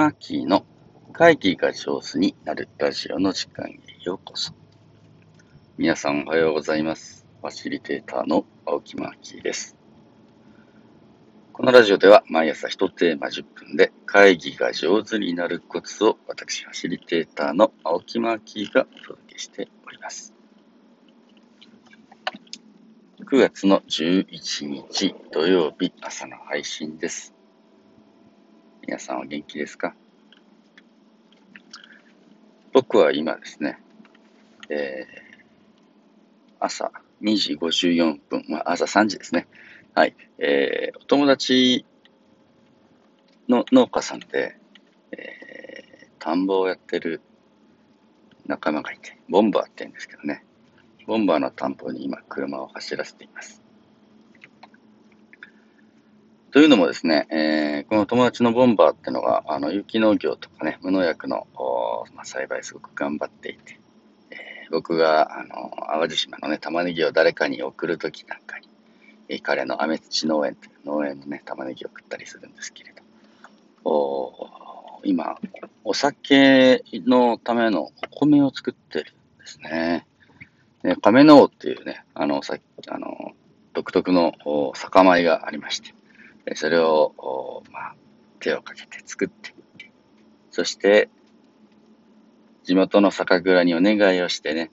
マーキーの会議が上手になるラジオの時間へようこそ。皆さんおはようございます。ファシリテーターの青木マーキーです。このラジオでは毎朝1テーマ10分で会議が上手になるコツを私ファシリテーターの青木マーキーがお届けしております。9月の11日土曜日朝の配信です。皆さんお元気ですか？僕は今ですね、えー、朝2時54分、まあ、朝3時ですね。はい。えー、お友達の農家さんで、えー、田んぼをやってる仲間がいて、ボンバーって言うんですけどね。ボンバーの田んぼに今車を走らせています。というのもですね、えー、この友達のボンバーっていうのが、あの、有機農業とかね、無農薬の、まあ、栽培すごく頑張っていて、えー、僕が、あの、淡路島のね、玉ねぎを誰かに送るときなんかに、えー、彼のアメ土農園という農園のね、玉ねぎを送ったりするんですけれど、お今、お酒のためのお米を作ってるんですね。で亀の王っていうね、あの、さあの、独特の酒米がありまして、それを、まあ、手をかけて作って、そして、地元の酒蔵にお願いをしてね、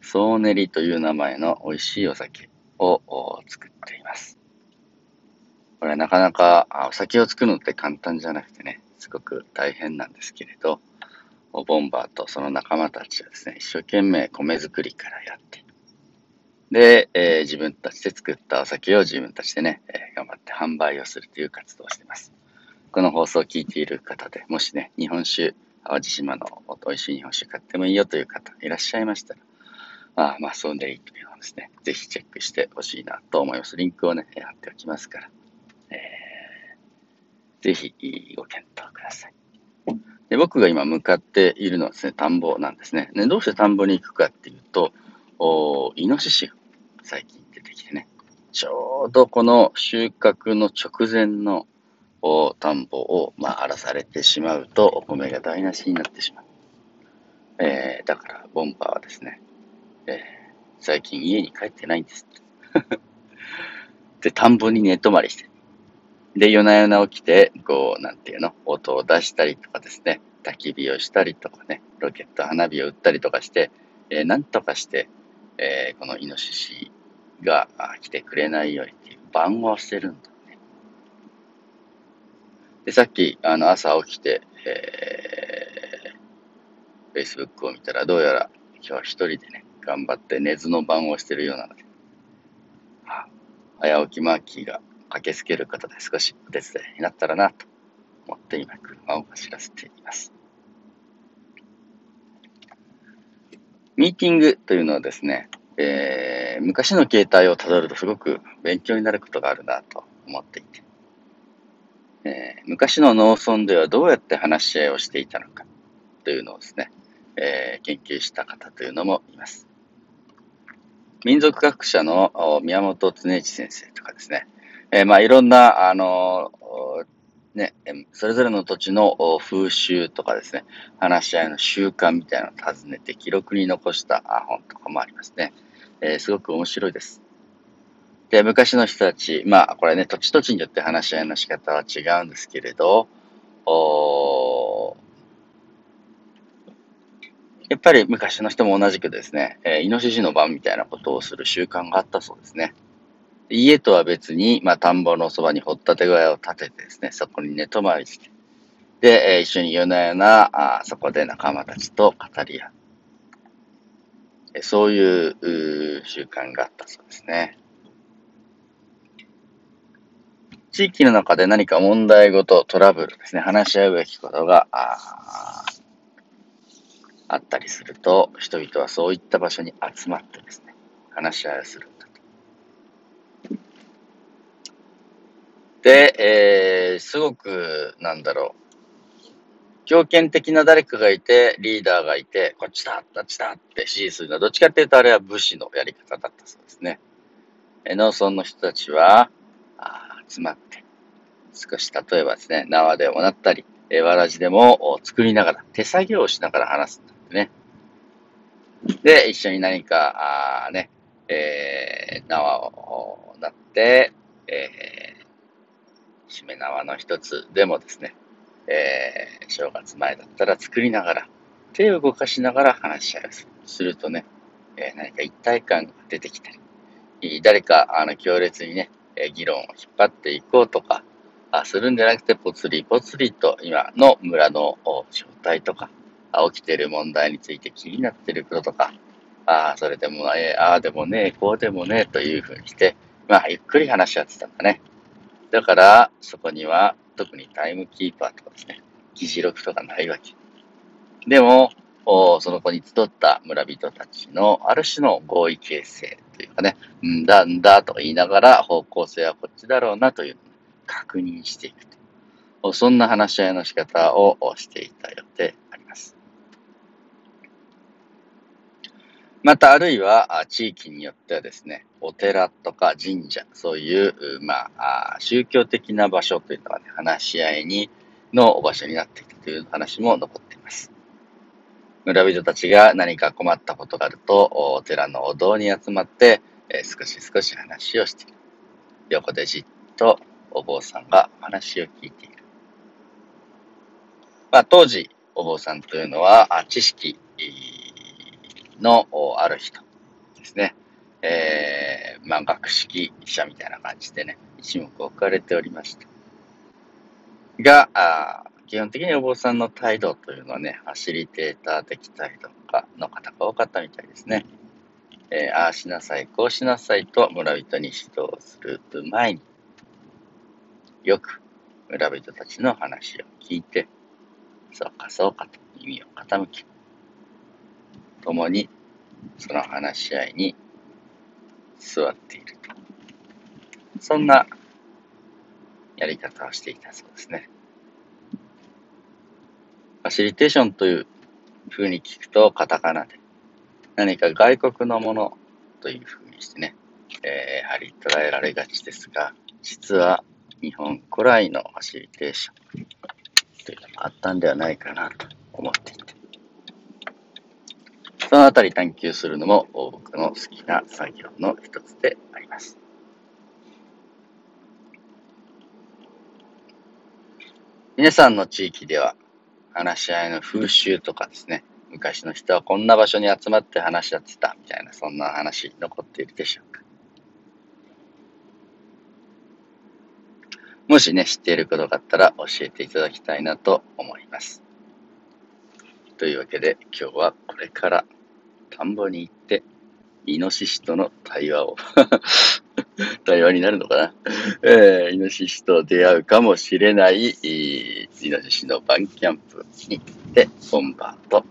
総練りという名前の美味しいお酒を作っています。これはなかなかお酒を作るのって簡単じゃなくてね、すごく大変なんですけれど、ボンバーとその仲間たちはですね、一生懸命米作りからやって、で、えー、自分たちで作ったお酒を自分たちでね、えー、頑張って販売をするという活動をしています。この放送を聞いている方で、もしね、日本酒、淡路島の美味しい日本酒買ってもいいよという方いらっしゃいましたら、まあまあ、そうでいいというのをですね、ぜひチェックしてほしいなと思います。リンクをね、貼っておきますから、えー、ぜひご検討ください。で僕が今向かっているのはですね、田んぼなんですね。ねどうして田んぼに行くかっていうと、おイノシシが最近出てきてね、ちょうどこの収穫の直前の田んぼを、まあ、荒らされてしまうと、お米が台無しになってしまう。えー、だから、ボンバーはですね、えー、最近家に帰ってないんです。で、田んぼに寝泊まりして。で、夜な夜な起きて、こう、なんていうの、音を出したりとかですね、焚き火をしたりとかね、ロケット花火を打ったりとかして、えー、なんとかして、えー、このイノシシが来てくれないようにっていう番号をしてるんだね。で、さっき、あの、朝起きて、えー、Facebook を見たら、どうやら今日は一人でね、頑張って根津の番をしてるようなので、あ、早起きマーキーが駆けつける方で少しお手伝いになったらなと思って今車を走らせています。ミーティングというのはですね、えー、昔の携帯をたどるとすごく勉強になることがあるなと思っていて、えー、昔の農村ではどうやって話し合いをしていたのかというのをですね、えー、研究した方というのもいます。民族学者の宮本恒一先生とかですね、えー、まあいろんな、あのね、それぞれの土地の風習とかですね、話し合いの習慣みたいなのを尋ねて記録に残した本とかもありますね。えー、すごく面白いです。で、昔の人たち、まあ、これね、土地土地によって話し合いの仕方は違うんですけれど、おやっぱり昔の人も同じくですね、えー、イノシシの番みたいなことをする習慣があったそうですね。家とは別に、まあ、田んぼのそばに掘ったて小屋を建ててですね、そこに寝泊まりして、で、えー、一緒に夜な夜な、あそこで仲間たちと語り合う。そういう習慣があったそうですね。地域の中で何か問題ごと、トラブルですね、話し合うべきことがああったりすると、人々はそういった場所に集まってですね、話し合いをするんだと。で、えー、すごく、なんだろう、強権的な誰かがいて、リーダーがいて、こっちだ、こっちだって指示するのは、どっちかっていうとあれは武士のやり方だったそうですね。農村の人たちは、あ集まって、少し例えばですね、縄でもなったり、えわらじでも作りながら、手作業をしながら話すんだってね。で、一緒に何か、あね、えー、縄をなって、えー、しめ縄の一つでもですね、えー、正月前だったら作りながら、手を動かしながら話し合いをする。するとね、えー、何か一体感が出てきたり、誰か、あの、強烈にね、え議論を引っ張っていこうとか、あするんじゃなくて、ぽつりぽつりと今の村の状態とか、起きている問題について気になっていることとか、ああ、それでもえああでもね、こうでもね、というふうにして、まあ、ゆっくり話し合ってたんだね。だから、そこには、特にタイムキーパーとかですね、議事録とかないわけ。でも、その子に集った村人たちのある種の合意形成というかね、んだんだと言いながら方向性はこっちだろうなというのを確認していくと。そんな話し合いの仕方をしていたようでありま。た、あるいは、地域によってはですね、お寺とか神社、そういう、まあ、宗教的な場所というのはね、話し合いに、の場所になっていたという話も残っています。村人たちが何か困ったことがあると、お寺のお堂に集まって、え、少し少し話をしている。横でじっとお坊さんが話を聞いている。まあ、当時、お坊さんというのは、知識のある人ですね。えー、まあ、学識者みたいな感じでね、一目置かれておりました。が、あ基本的にお坊さんの態度というのはね、ファシリテーター的態度かの方が多かったみたいですね。えー、ああしなさい、こうしなさいと村人に指導する前に、よく村人たちの話を聞いて、そうかそうかと耳を傾き、共にその話し合いに座っていると。そんなやり方をしていたそうですね。ファシリテーションというふうに聞くとカタカナで何か外国のものというふうにしてね、えー、やはり捉えられがちですが、実は日本古来のファシリテーションというのもあったんではないかなと思っていて、そのあたり探求するのも僕の好きな作業の一つであります。皆さんの地域では話し合いの風習とかですね、昔の人はこんな場所に集まって話し合ってたみたいな、そんな話残っているでしょうか。もしね、知っていることがあったら教えていただきたいなと思います。というわけで今日はこれから田んぼに行って、イノシシとの対話を 対話になるのかな、えー、イノシシと出会うかもしれない、イノシシのバンキャンプに行って、ボンバーと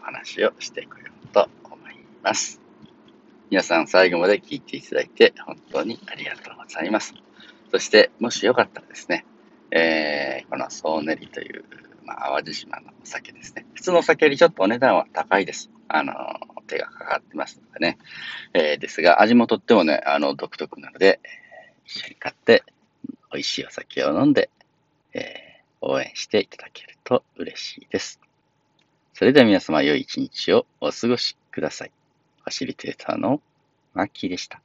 話をしてこようと思います。皆さん最後まで聞いていただいて本当にありがとうございます。そして、もしよかったらですね、えー、このソーネリという、まあ、淡路島のお酒ですね。普通のお酒よりちょっとお値段は高いです。あの、手がかかってますのでね。えー、ですが、味もとってもね、あの、独特なので、一緒に買って、美味しいお酒を飲んで、えー、応援していただけると嬉しいです。それでは皆様良い一日をお過ごしください。ファシリテーターのマッキーでした。